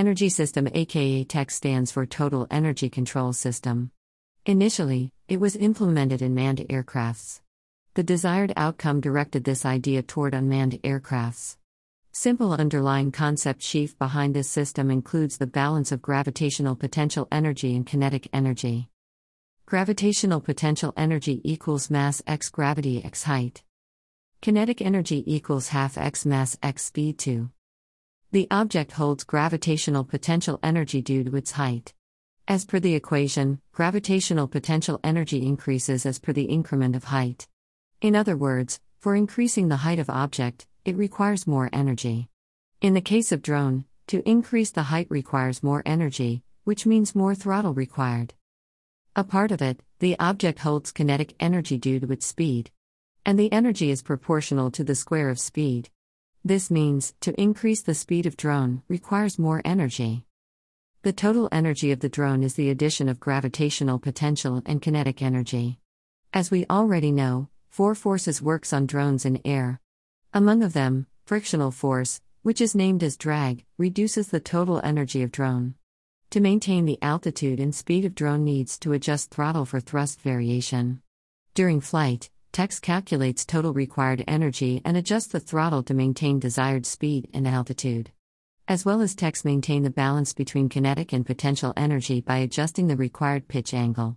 Energy System aka TEC stands for Total Energy Control System. Initially, it was implemented in manned aircrafts. The desired outcome directed this idea toward unmanned aircrafts. Simple underlying concept sheaf behind this system includes the balance of gravitational potential energy and kinetic energy. Gravitational potential energy equals mass x gravity x height. Kinetic energy equals half x mass x speed 2. The object holds gravitational potential energy due to its height. As per the equation, gravitational potential energy increases as per the increment of height. In other words, for increasing the height of object, it requires more energy. In the case of drone, to increase the height requires more energy, which means more throttle required. A part of it, the object holds kinetic energy due to its speed and the energy is proportional to the square of speed. This means, to increase the speed of drone requires more energy. The total energy of the drone is the addition of gravitational potential and kinetic energy. As we already know, four forces works on drones in air. Among of them, frictional force, which is named as drag, reduces the total energy of drone. To maintain the altitude and speed of drone needs to adjust throttle for thrust variation. During flight, TECS calculates total required energy and adjusts the throttle to maintain desired speed and altitude. As well as TECS maintain the balance between kinetic and potential energy by adjusting the required pitch angle.